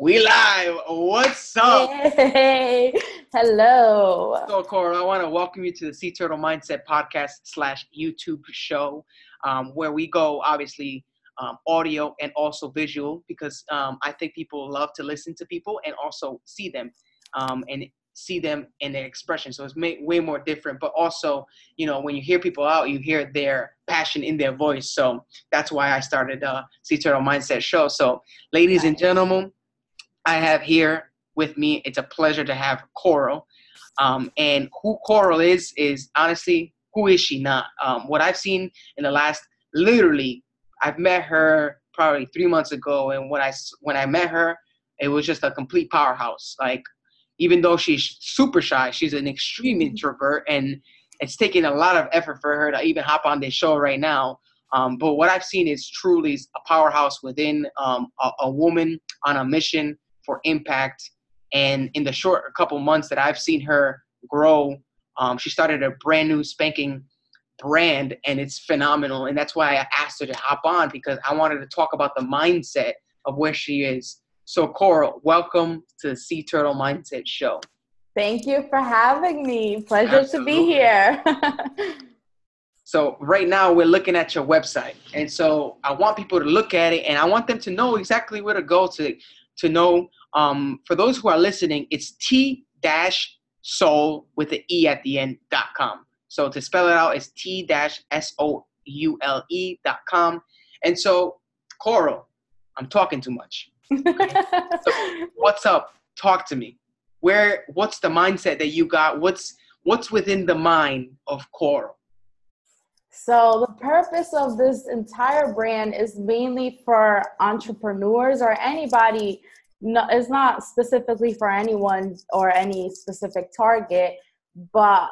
We live. What's up? Hey, hello. So, Cora, I want to welcome you to the Sea Turtle Mindset podcast slash YouTube show, um, where we go obviously um, audio and also visual because um, I think people love to listen to people and also see them um, and see them in their expression. So it's may, way more different. But also, you know, when you hear people out, you hear their passion in their voice. So that's why I started uh, Sea Turtle Mindset show. So, ladies and gentlemen, I have here with me. It's a pleasure to have Coral. Um, and who Coral is is honestly who is she not? Um, what I've seen in the last literally, I've met her probably three months ago, and when I when I met her, it was just a complete powerhouse. Like even though she's super shy, she's an extreme mm-hmm. introvert, and it's taking a lot of effort for her to even hop on this show right now. Um, but what I've seen is truly a powerhouse within um, a, a, woman on a mission for impact. And in the short couple months that I've seen her grow, um, she started a brand new spanking brand, and it's phenomenal. And that's why I asked her to hop on because I wanted to talk about the mindset of where she is so, Coral, welcome to the Sea Turtle Mindset Show. Thank you for having me. Pleasure Absolutely. to be here. so, right now we're looking at your website, and so I want people to look at it, and I want them to know exactly where to go to to know. Um, for those who are listening, it's T dash soul with the e at the end dot com. So to spell it out, it's T dash S O U L E dot com. And so, Coral, I'm talking too much so what's up? Talk to me. Where? What's the mindset that you got? What's what's within the mind of Coral? So the purpose of this entire brand is mainly for entrepreneurs or anybody. No, it's not specifically for anyone or any specific target, but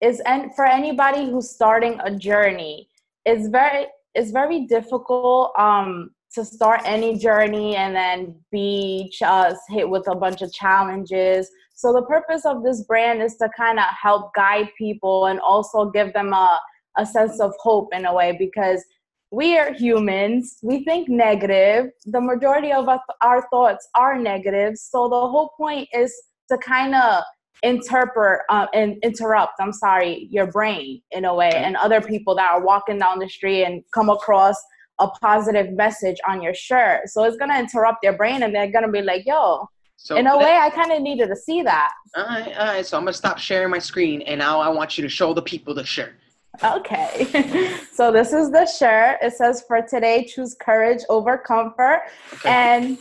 is and for anybody who's starting a journey. It's very it's very difficult um, to start any journey and then be just hit with a bunch of challenges. So the purpose of this brand is to kind of help guide people and also give them a, a sense of hope in a way because we are humans. We think negative. The majority of our thoughts are negative. So the whole point is to kind of interpret uh, and interrupt i'm sorry your brain in a way and other people that are walking down the street and come across a positive message on your shirt. So it's gonna interrupt their brain and they're gonna be like, yo, so in a way I kinda needed to see that. All right, all right. So I'm gonna stop sharing my screen and now I want you to show the people the shirt. Okay. so this is the shirt. It says for today, choose courage over comfort. Okay. And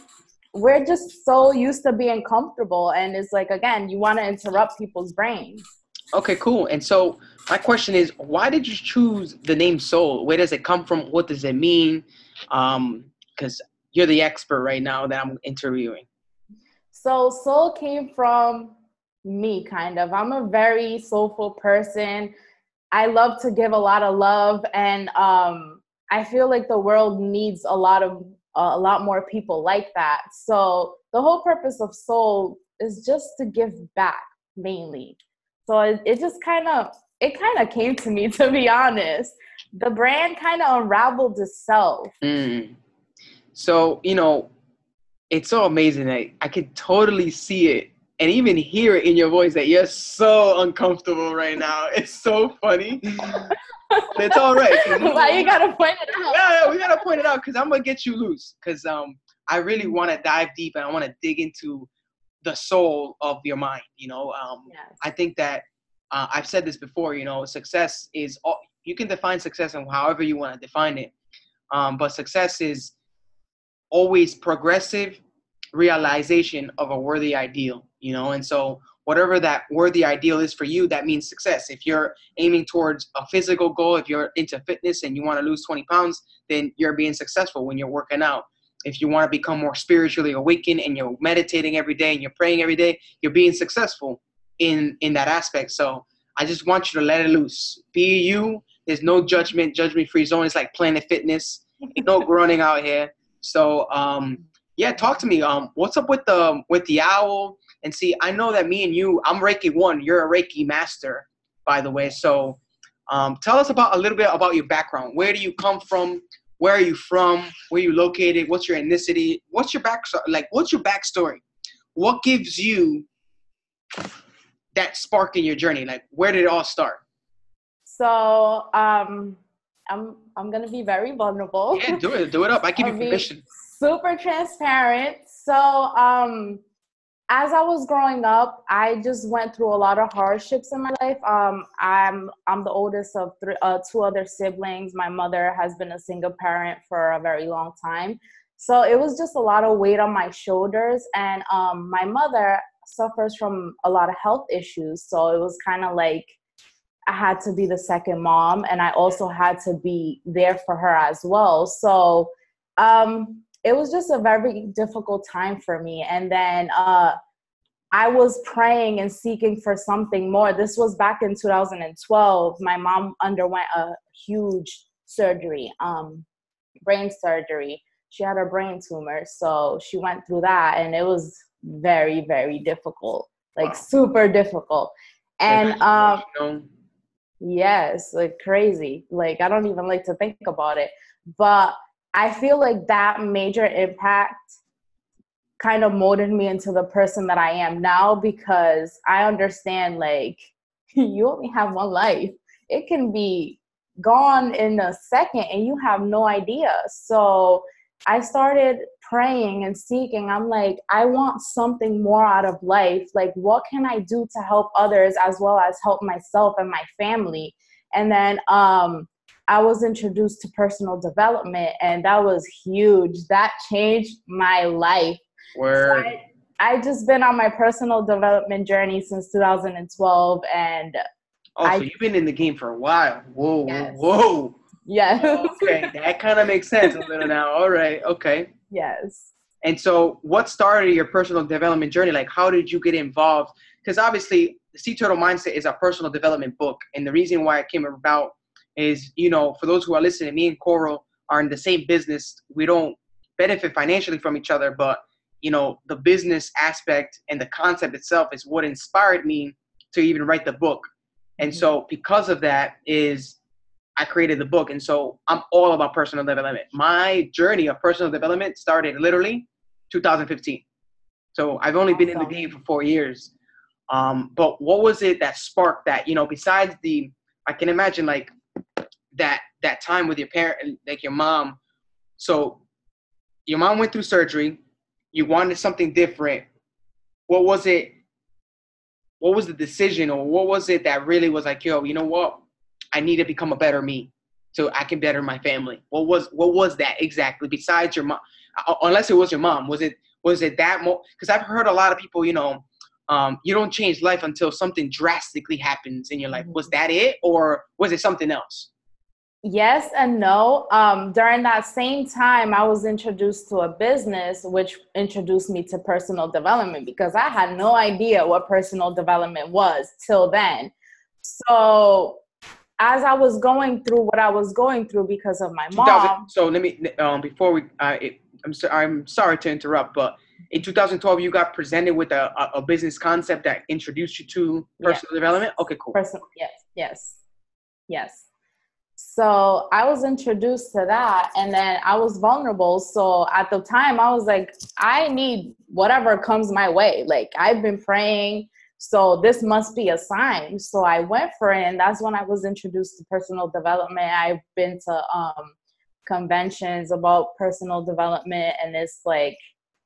we're just so used to being comfortable and it's like again, you want to interrupt people's brains. Okay, cool. And so my question is, why did you choose the name Soul? Where does it come from? What does it mean? Um, because you're the expert right now that I'm interviewing. So soul came from me, kind of. I'm a very soulful person. I love to give a lot of love, and um, I feel like the world needs a lot of a lot more people like that. So the whole purpose of soul is just to give back mainly so it, it just kind of it kind of came to me to be honest. The brand kind of unraveled itself. Mm. So you know, it's so amazing that I could totally see it and even hear it in your voice that you're so uncomfortable right now. It's so funny. it's all right. Why you gotta point it out? Yeah, yeah we gotta point it out because I'm gonna get you loose. Because um, I really want to dive deep and I want to dig into the soul of your mind. You know, um, yes. I think that uh, I've said this before. You know, success is all, you can define success and however you want to define it, um, but success is always progressive realization of a worthy ideal. You know, and so whatever that worthy ideal is for you, that means success. If you're aiming towards a physical goal, if you're into fitness and you want to lose 20 pounds, then you're being successful when you're working out if you want to become more spiritually awakened and you're meditating every day and you're praying every day, you're being successful in in that aspect. So I just want you to let it loose. Be you. There's no judgment, judgment free zone. It's like Planet Fitness. no groaning out here. So um, yeah, talk to me. Um, what's up with the with the owl? And see, I know that me and you, I'm Reiki one. You're a Reiki master, by the way. So um, tell us about a little bit about your background. Where do you come from? where are you from? Where you located? What's your ethnicity? What's your back like? What's your backstory? What gives you that spark in your journey? Like, where did it all start? So, um, I'm I'm gonna be very vulnerable. Yeah, do it. Do it up. I give you permission. Super transparent. So, um, as I was growing up, I just went through a lot of hardships in my life. Um, I'm I'm the oldest of three, uh, two other siblings. My mother has been a single parent for a very long time, so it was just a lot of weight on my shoulders. And um, my mother suffers from a lot of health issues, so it was kind of like I had to be the second mom, and I also had to be there for her as well. So um, it was just a very difficult time for me. And then uh, I was praying and seeking for something more. This was back in 2012. My mom underwent a huge surgery, um, brain surgery. She had a brain tumor, so she went through that, and it was very, very difficult, like wow. super difficult. And um, Yes, like crazy. Like I don't even like to think about it. But I feel like that major impact kind of molded me into the person that I am now because I understand like you only have one life. It can be gone in a second and you have no idea. So I started praying and seeking. I'm like, I want something more out of life. Like, what can I do to help others as well as help myself and my family? And then um, I was introduced to personal development, and that was huge. That changed my life. Word. So I, I just been on my personal development journey since 2012, and oh, I, so you've been in the game for a while. Whoa, yes. whoa. Yeah. okay, that kind of makes sense a little now. All right, okay. Yes. And so, what started your personal development journey? Like, how did you get involved? Because obviously, the Sea Turtle Mindset is a personal development book, and the reason why it came about is, you know, for those who are listening, me and Coral are in the same business. We don't benefit financially from each other, but you know, the business aspect and the concept itself is what inspired me to even write the book. And mm-hmm. so, because of that, is I created the book. And so I'm all about personal development. My journey of personal development started literally 2015. So I've only been in the game for four years. Um, but what was it that sparked that? You know, besides the, I can imagine like that that time with your parent, like your mom. So your mom went through surgery. You wanted something different. What was it? What was the decision, or what was it that really was like, yo, you know what? I need to become a better me so I can better my family. What was what was that exactly? Besides your mom, unless it was your mom, was it was it that more? Because I've heard a lot of people, you know, um, you don't change life until something drastically happens in your life. Was mm-hmm. that it, or was it something else? Yes and no. Um, during that same time, I was introduced to a business which introduced me to personal development because I had no idea what personal development was till then. So as I was going through what I was going through because of my mom. So let me um, before we. Uh, it, I'm so, I'm sorry to interrupt, but in 2012 you got presented with a, a business concept that introduced you to personal yes. development. Okay, cool. Personal, yes, yes, yes. So I was introduced to that, and then I was vulnerable. So at the time, I was like, I need whatever comes my way. Like I've been praying so this must be a sign. So I went for it, and that's when I was introduced to personal development. I've been to um, conventions about personal development, and it's like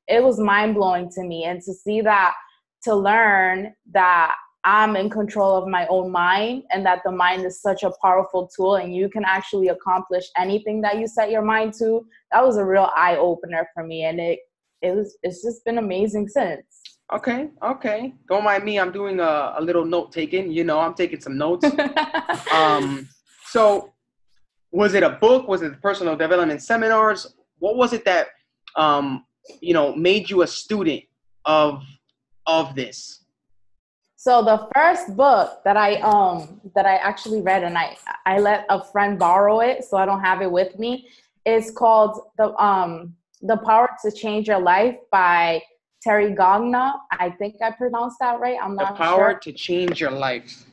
it was mind blowing to me. And to see that, to learn that I'm in control of my own mind, and that the mind is such a powerful tool, and you can actually accomplish anything that you set your mind to. That was a real eye opener for me, and it it was it's just been amazing since. Okay, okay. Don't mind me. I'm doing a, a little note taking. You know, I'm taking some notes. um, so, was it a book? Was it personal development seminars? What was it that um, you know made you a student of of this? So the first book that I um that I actually read and I I let a friend borrow it, so I don't have it with me. Is called the um the power to change your life by Terry Gagnon. I think I pronounced that right. I'm not sure. The power sure. to change your life.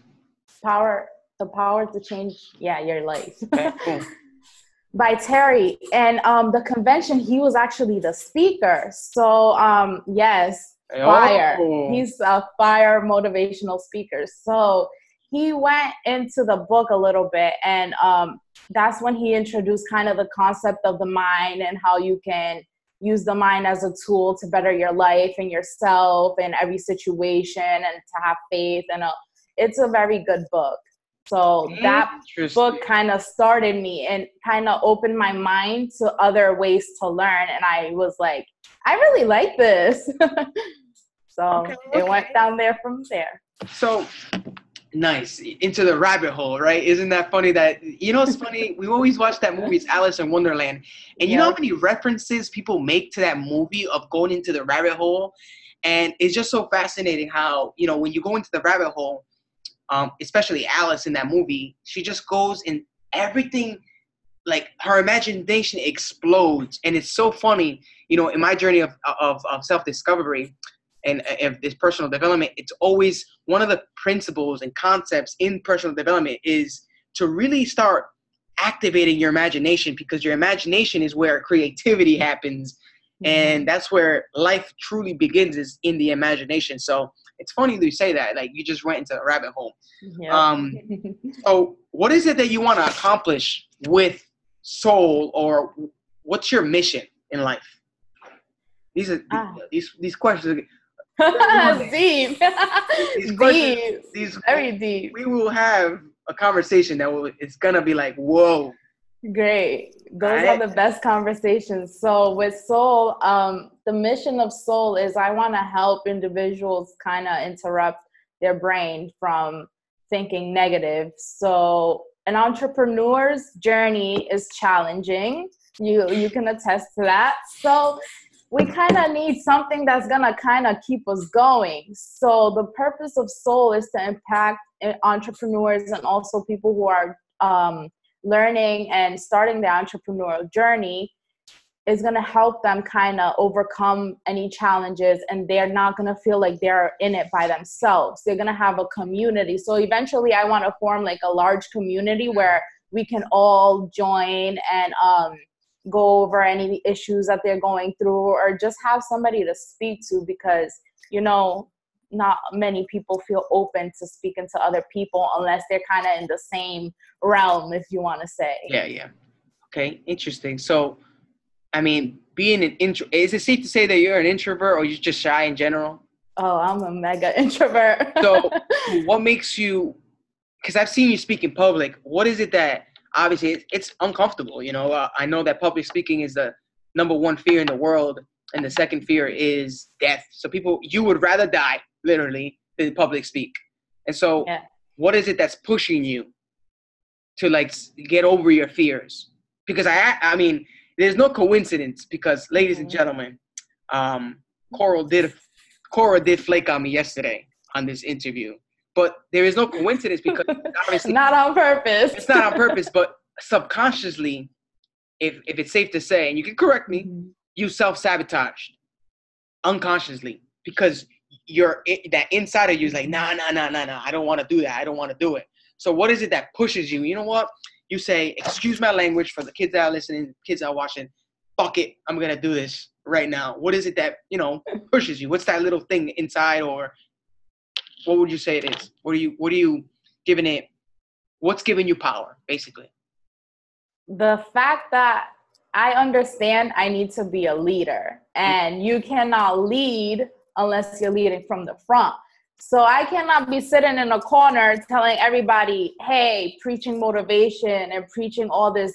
Power, the power to change, yeah, your life. Okay, cool. by Terry. And um, the convention, he was actually the speaker. So um, yes, fire. Oh. He's a fire motivational speaker. So he went into the book a little bit and um, that's when he introduced kind of the concept of the mind and how you can use the mind as a tool to better your life and yourself and every situation and to have faith and a, it's a very good book so hmm, that book kind of started me and kind of opened my mind to other ways to learn and i was like i really like this so okay, okay. it went down there from there so Nice. Into the rabbit hole, right? Isn't that funny that you know it's funny? we always watch that movie, it's Alice in Wonderland. And you know how many references people make to that movie of going into the rabbit hole? And it's just so fascinating how, you know, when you go into the rabbit hole, um, especially Alice in that movie, she just goes and everything like her imagination explodes. And it's so funny you know in my journey of, of, of self-discovery and if this personal development, it's always one of the principles and concepts in personal development is to really start activating your imagination because your imagination is where creativity happens. Mm-hmm. and that's where life truly begins is in the imagination. So it's funny that you say that like you just went into a rabbit hole yeah. um so what is it that you want to accomplish with soul or what's your mission in life these are ah. these these questions Are, deep. these deep. These, Very deep. We will have a conversation that will it's gonna be like, whoa. Great. Those right. are the best conversations. So with Soul, um, the mission of Soul is I want to help individuals kind of interrupt their brain from thinking negative. So an entrepreneur's journey is challenging. You you can attest to that. So we kind of need something that's gonna kind of keep us going. So the purpose of Soul is to impact entrepreneurs and also people who are um, learning and starting the entrepreneurial journey is going to help them kind of overcome any challenges and they're not going to feel like they're in it by themselves. They're going to have a community. So eventually i want to form like a large community where we can all join and um, go over any issues that they're going through or just have somebody to speak to because you know not many people feel open to speaking to other people unless they're kind of in the same realm if you want to say. Yeah yeah. Okay interesting. So i mean being an intro is it safe to say that you're an introvert or you're just shy in general? Oh i'm a mega introvert. So what makes you because i've seen you speak in public what is it that obviously it's uncomfortable. You know, uh, I know that public speaking is the number one fear in the world, and the second fear is death. So people, you would rather die literally than public speak. And so, yeah. what is it that's pushing you to like get over your fears? Because I, I mean, there's no coincidence. Because, ladies and mm-hmm. gentlemen, um, Coral did, Cora did flake on me yesterday on this interview but there is no coincidence because obviously not on purpose. It's not on purpose, but subconsciously, if if it's safe to say, and you can correct me, mm-hmm. you self sabotaged unconsciously because you're that inside of you is like, nah, nah, nah, nah, nah. I don't want to do that. I don't want to do it. So what is it that pushes you? You know what? You say, excuse my language for the kids that are listening, kids that are watching. Fuck it, I'm gonna do this right now. What is it that you know pushes you? What's that little thing inside or what would you say it is? What are you what are you giving it? What's giving you power, basically? The fact that I understand I need to be a leader, and you cannot lead unless you're leading from the front. So I cannot be sitting in a corner telling everybody, hey, preaching motivation and preaching all this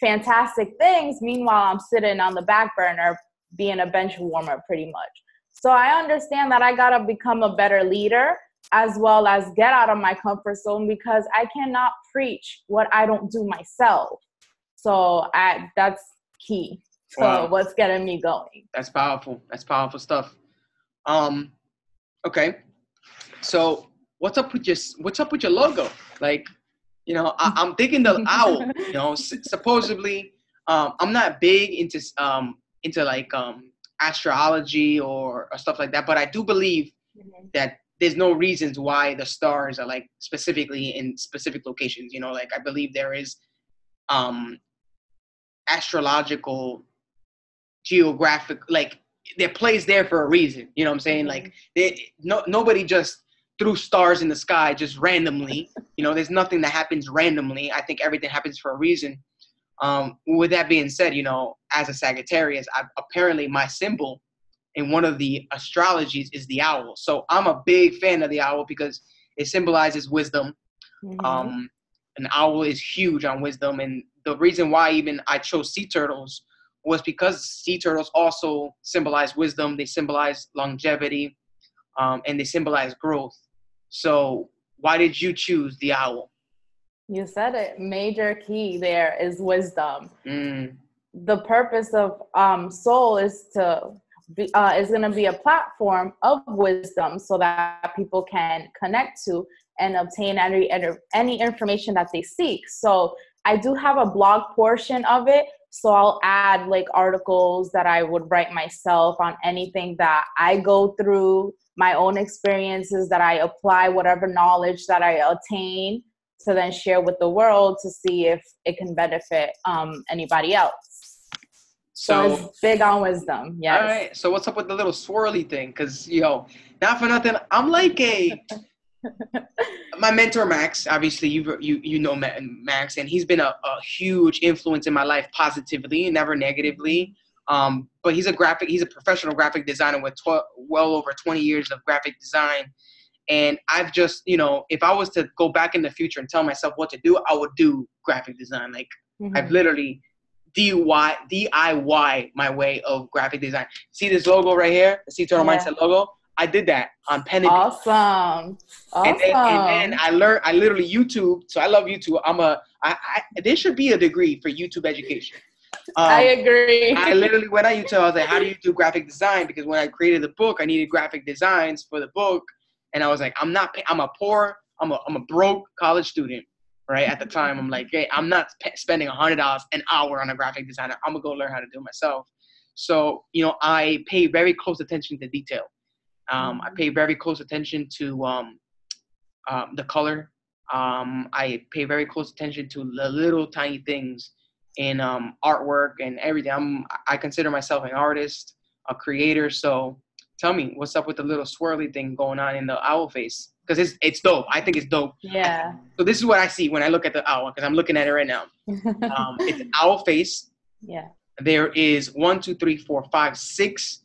fantastic things. Meanwhile, I'm sitting on the back burner being a bench warmer pretty much. So I understand that I got to become a better leader as well as get out of my comfort zone because I cannot preach what I don't do myself. So I that's key to wow. what's getting me going. That's powerful. That's powerful stuff. Um okay. So what's up with your what's up with your logo? Like, you know, I, am thinking the owl, you know, supposedly um I'm not big into um into like um astrology or, or stuff like that. But I do believe mm-hmm. that there's no reasons why the stars are like specifically in specific locations. You know, like I believe there is um astrological, geographic, like they're placed there for a reason. You know what I'm saying? Like Mhm. they, no, nobody just threw stars in the sky just randomly. You know, there's nothing that happens randomly. I think everything happens for a reason. Um, with that being said, you know, as a Sagittarius, I, apparently my symbol in one of the astrologies is the owl. So I'm a big fan of the owl because it symbolizes wisdom. Mhm. Um, an owl is huge on wisdom, and the reason why even I chose sea turtles was because sea turtles also symbolize wisdom. They symbolize longevity, um, and they symbolize growth. So why did you choose the owl? you said it. Major key there is wisdom. Mm, the purpose of um, soul is to be, uh, is going to be a platform of wisdom so that people can connect to and obtain any any information that they seek so i do have a blog portion of it so i'll add like articles that i would write myself on anything that i go through my own experiences that i apply whatever knowledge that i attain to then share with the world to see if it can benefit um, anybody else so, so it's big on wisdom. Yes. all right. So what's up with the little swirly thing? Cause yo, not for nothing, I'm like a my mentor Max. Obviously, you you you know Max, and he's been a, a huge influence in my life positively, never negatively. Um, but he's a graphic, he's a professional graphic designer with tw- well over 20 years of graphic design. And I've just, you know, if I was to go back in the future and tell myself what to do, I would do graphic design. Like Mhm. I've literally DIY DIY my way of graphic design. See this logo right here, the Sea Turtle Yeah. Mindset logo. I did that on pen and. Awesome. Awesome. And then, and then I learned. I literally YouTube. So I love YouTube. I'm a. I, I there should be a degree for YouTube education. Um, I agree. I literally went on YouTube. I was like, "How do you do graphic design?" Because when I created the book, I needed graphic designs for the book, and I was like, "I'm not. I'm a poor. I'm a. I'm a broke college student." Right at the time, I'm like, "Hey, I'm not p- spending a hundred dollars an hour on a graphic designer. I'm gonna go learn how to do it myself." So you know, I pay very close attention to detail. Um, I pay very close attention to um, um, the color. Um, I pay very close attention to the little tiny things in um, artwork and everything. I'm, I consider myself an artist, a creator. So tell me, what's up with the little swirly thing going on in the owl face? Because it's it's dope. I think it's dope. yeah. So this is what I see when I look at the owl. Because I'm looking at it right now. Um, it's an owl face. yeah. There is one, two, three, four, five, six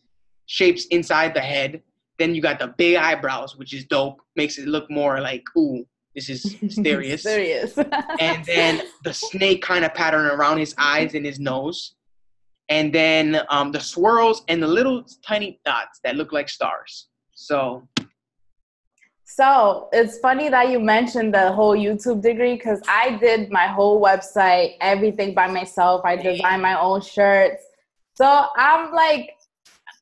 shapes inside the head. Then you got the big eyebrows, which is dope. Makes it look more like, ooh, this is mysterious. Serious. and then the snake kind of pattern around his eyes and his nose. And then um, the swirls and the little tiny dots that look like stars. So, So it's funny that you mentioned the whole YouTube degree because I did my whole website, everything by myself. I designed my own shirts. So I'm like,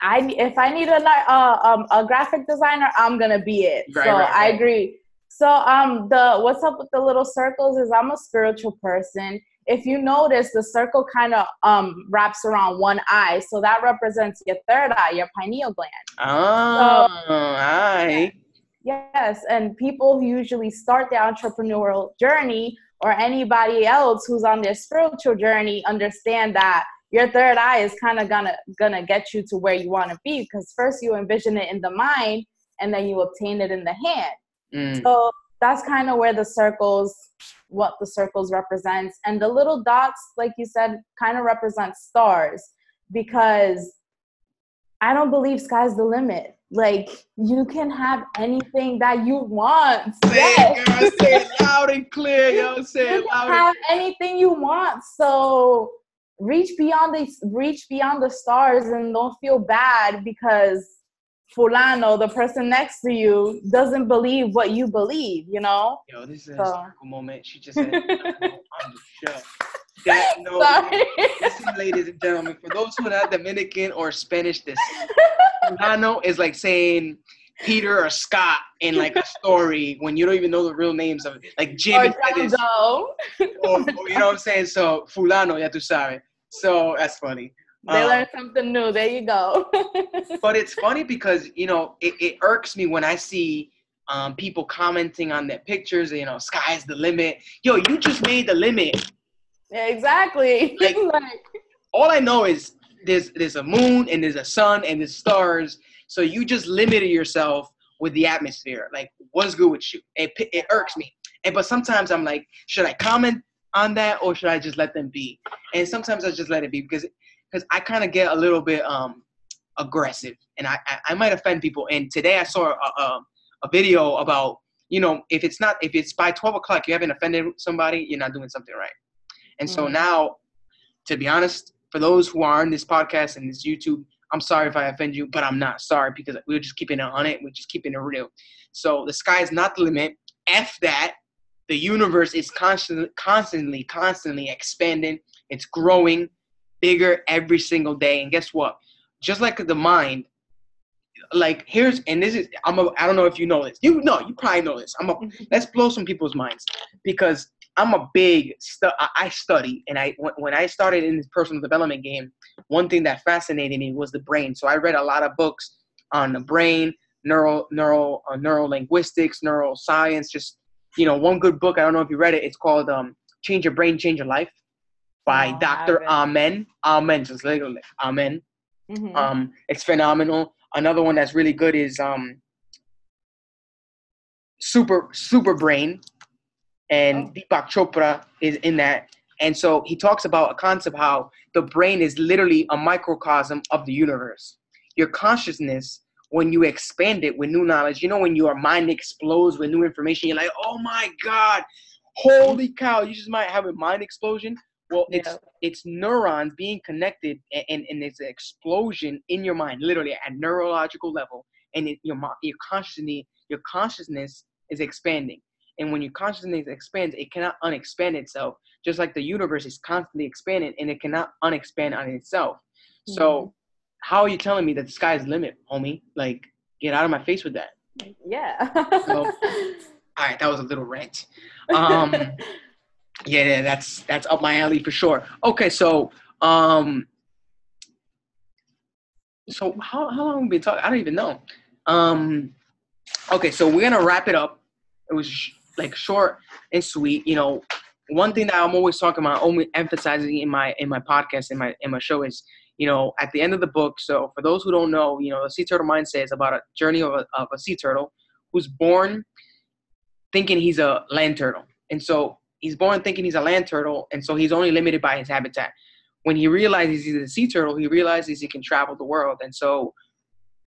I if I need a uh, um, a graphic designer, I'm gonna be it. Right, so right, I agree. So um, the what's up with the little circles is I'm a spiritual person. If you notice, the circle kind of um wraps around one eye, so that represents your third eye, your pineal gland. oh, I. Yes, and people who usually start their entrepreneurial journey or anybody else who's on their spiritual journey understand that your third eye is kind of gonna gonna get you to where you want to be because first you envision it in the mind and then you obtain it in the hand. Mm. So that's kind of where the circles what the circles represents and the little dots like you said kind of represent stars because I don't believe sky's the limit. Like you can have anything that you want. Say Yes. it, girl. Say it loud and clear, yo. Say You it can loud and have anything you want. So reach beyond the reach beyond the stars and don't feel bad because fulano, the person next to you, doesn't believe what you believe, you know? Yo, this is a So- historical moment. She just said on the show. That, no, Sorry. Listen, ladies and gentlemen, for those who are not Dominican or Spanish, this Fulano is like saying Peter or Scott in like a story when you don't even know the real names of it. Like Jim or Dennis, or, or you know what I'm saying? So Fulano, ya tu sabes. So that's funny. They Um, learned something new. There you go. but it's funny because you know it, it irks me when I see um, people commenting on their pictures. You know, sky's the limit. Yo, you just made the limit. Exactly. Like, all I know is there's there's a moon and there's a sun and there's stars. So you just limited yourself with the atmosphere. Like, what's good with you? It it irks me. And but sometimes I'm like, should I comment on that or should I just let them be? And sometimes I just let it be because because I kind of get a little bit um aggressive and I, I, I might offend people. And today I saw a, a, a video about you know if it's not if it's by 12 o'clock you haven't offended somebody you're not doing something right. And so mm. now, to be honest, for those who are on this podcast and this YouTube, I'm sorry if I offend you, but I'm not sorry because we're just keeping it on it. We're just keeping it real. So the sky is not the limit. F that. The universe is constantly, constantly, constantly expanding. It's growing bigger every single day. And guess what? Just like the mind, like here's and this is I'm a I don't know if you know this. You know, you probably know this. I'm a let's blow some people's minds because I'm a big stu- I study, and I when I started in this personal development game, one thing that fascinated me was the brain. So I read a lot of books on the brain, neural neural uh, neural linguistics, neuroscience. Just you know, one good book. I don't know if you read it. It's called um, "Change Your Brain, Change Your Life" by oh, Dr. Amen. Amen, just literally Amen. Mm-hmm. Um, it's phenomenal. Another one that's really good is um, Super Super Brain and oh. Deepak Chopra is in that. And so he talks about a concept how the brain is literally a microcosm of the universe. Your consciousness, when you expand it with new knowledge, you know, when your mind explodes with new information, you're like, oh my God, holy cow, you just might have a mind explosion. Well, yeah. it's it's neurons being connected, and, and, and it's an explosion in your mind, literally at neurological level, and it, your your consciousness your consciousness is expanding. And when your consciousness expands, it cannot unexpand itself. Just like the universe is constantly expanding and it cannot unexpand on itself. Mm-hmm. So how are you telling me that the sky is the limit, homie? Like, get out of my face with that. Yeah. so, all right, that was a little rant. Um, yeah, yeah, that's that's up my alley for sure. Okay, so um, so how how long have we been talking? I don't even know. Um, okay, so we're gonna wrap it up. It was like short and sweet. You know, one thing that I'm always talking about, only emphasizing in my in my podcast in my in my show is, you know, at the end of the book. So for those who don't know, you know, the Sea Turtle Mindset is about a journey of a, of a sea turtle who's born thinking he's a land turtle, and so he's born thinking he's a land turtle, and so he's only limited by his habitat. When he realizes he's a sea turtle, he realizes he can travel the world, and so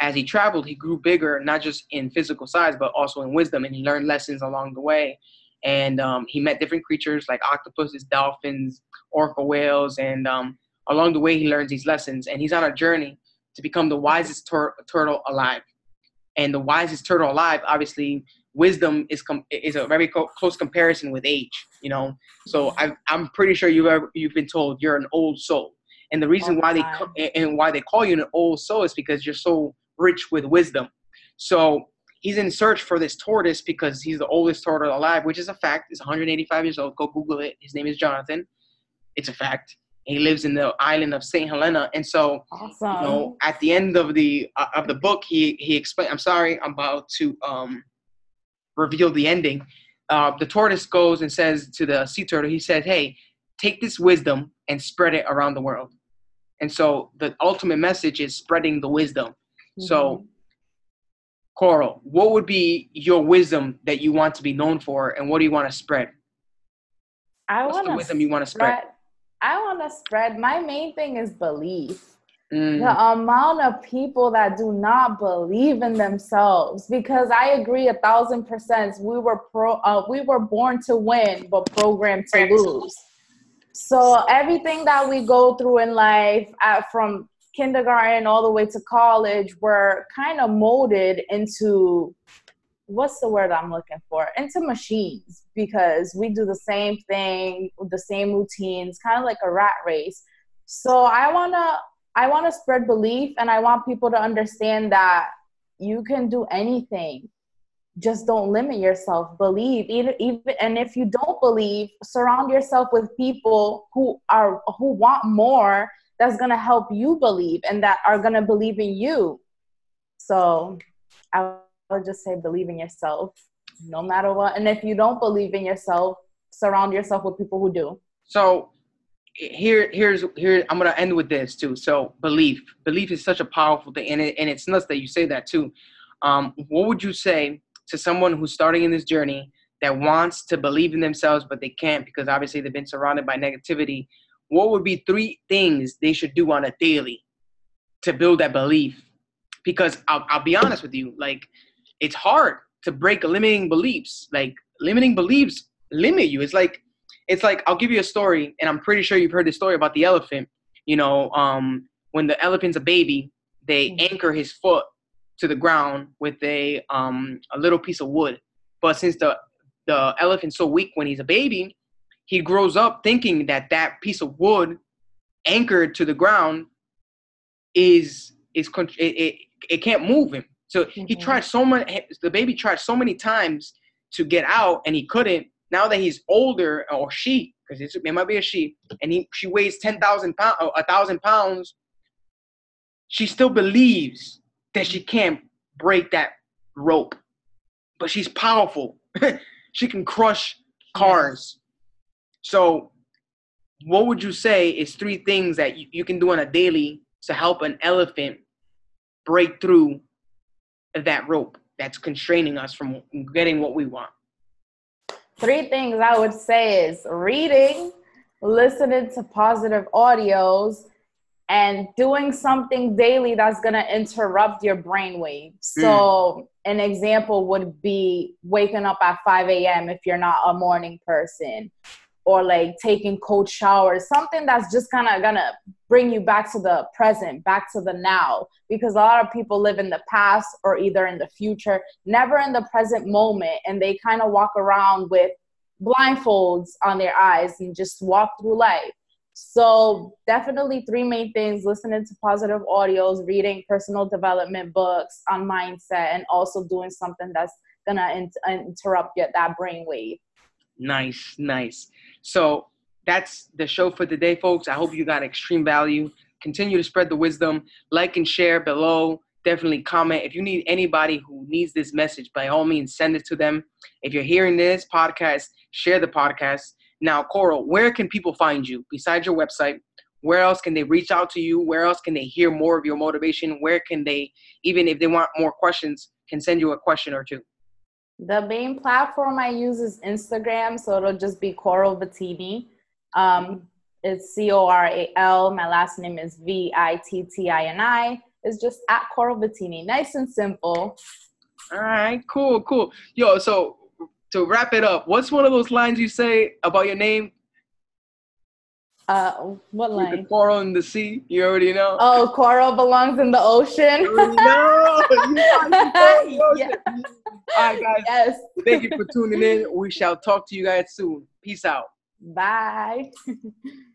as he traveled, he grew bigger, not just in physical size, but also in wisdom, and he learned lessons along the way. And um, he met different creatures like octopuses, dolphins, orca whales, and um, along the way, he learns these lessons. And he's on a journey to become the wisest tur- turtle alive. And the wisest turtle alive, obviously, wisdom is com- is a very co- close comparison with age. You know, so i am pretty sure you've ever, you've been told you're an old soul. And the reason why they co- and why they call you an old soul is because you're so rich with wisdom. So he's in search for this tortoise because he's the oldest turtle alive, which is a fact. He's 185 years old. Go Google it. His name is Jonathan. It's a fact. He lives in the island of Saint Helena, and so awesome. you know, at the end of the uh, of the book, he he explained. I'm sorry, I'm about to um, reveal the ending. Uh, the tortoise goes and says to the sea turtle, he says, "Hey, take this wisdom and spread it around the world." And so the ultimate message is spreading the wisdom so, mm-hmm. Coral, what would be your wisdom that you want to be known for, and what do you want to spread? I want the wisdom you want to spread. I want to spread. My main thing is belief. Mm. The amount of people that do not believe in themselves, because I agree a thousand percent. We were pro, uh, we were born to win, but programmed to lose. So everything that we go through in life, uh, from kindergarten all the way to college were kind of molded into what's the word I'm looking for? Into machines because we do the same thing, the same routines, kind of like a rat race. So I wanna I wanna spread belief and I want people to understand that you can do anything. Just don't limit yourself. Believe even even and if you don't believe, surround yourself with people who are who want more that's going to help you believe and that are going to believe in you. So I would just say believe in yourself no matter what. And if you don't believe in yourself, surround yourself with people who do. So here here's here I'm gonna end with this too. So belief, belief is such a powerful thing, and it, and it's nuts that you say that too. Um, what would you say to someone who's starting in this journey that wants to believe in themselves but they can't because obviously they've been surrounded by negativity? What would be three things they should do on a daily to build that belief? Because I'll, I'll be honest with you, like it's hard to break limiting beliefs. Like limiting beliefs limit you. It's like it's like I'll give you a story, and I'm pretty sure you've heard the story about the elephant. You know, um, when the elephant's a baby, they mm-hmm. anchor his foot to the ground with a um, a little piece of wood. But since the the elephant's so weak when he's a baby, he grows up thinking that that piece of wood anchored to the ground is is it, it, it can't move him. So mm-hmm. he tried so many. The baby tried so many times to get out, and he couldn't now that he's older, or she, because it might be a she, and he she weighs ten thousand pounds, a thousand pounds, she still believes that she can't break that rope, but she's powerful. she can crush cars. So, what would you say is three things that you, you can do on a daily to help an elephant break through that rope that's constraining us from getting what we want? three things I would say is reading, listening to positive audios, and doing something daily that's going to interrupt your brainwave. So, mm. an example would be waking up at 5 a.m. if you're not a morning person, or like taking cold showers, something that's just kind of gonna bring you back to the present, back to the now. Because a lot of people live in the past or either in the future, never in the present moment, and they kind of walk around with blindfolds on their eyes and just walk through life. So, definitely three main things listening to positive audios, reading personal development books on mindset, and also doing something that's gonna in- interrupt your, that brainwave. Nice, nice. So that's the show for today, folks. I hope you got extreme value. Continue to spread the wisdom. Like and share below. Definitely comment. If you need anybody who needs this message, by all means, send it to them. If you're hearing this podcast, share the podcast. Now, Coral, where can people find you besides your website? Where else can they reach out to you? Where else can they hear more of your motivation? Where can they, even if they want more questions, can send you a question or two? The main platform I use is Instagram, so it'll just be Coral Vittini. Um, it's C O R A L. My last name is V I T T I N I. It's just at Coral Vittini. Nice and simple. All right, cool, cool. Yo, so to wrap it up, what's one of those lines you say about your name? Uh, what line? With the coral in the sea. You already know. Oh, coral belongs in the ocean. no, yeah. All right, guys. Yes. Thank you for tuning in. We shall talk to you guys soon. Peace out. Bye.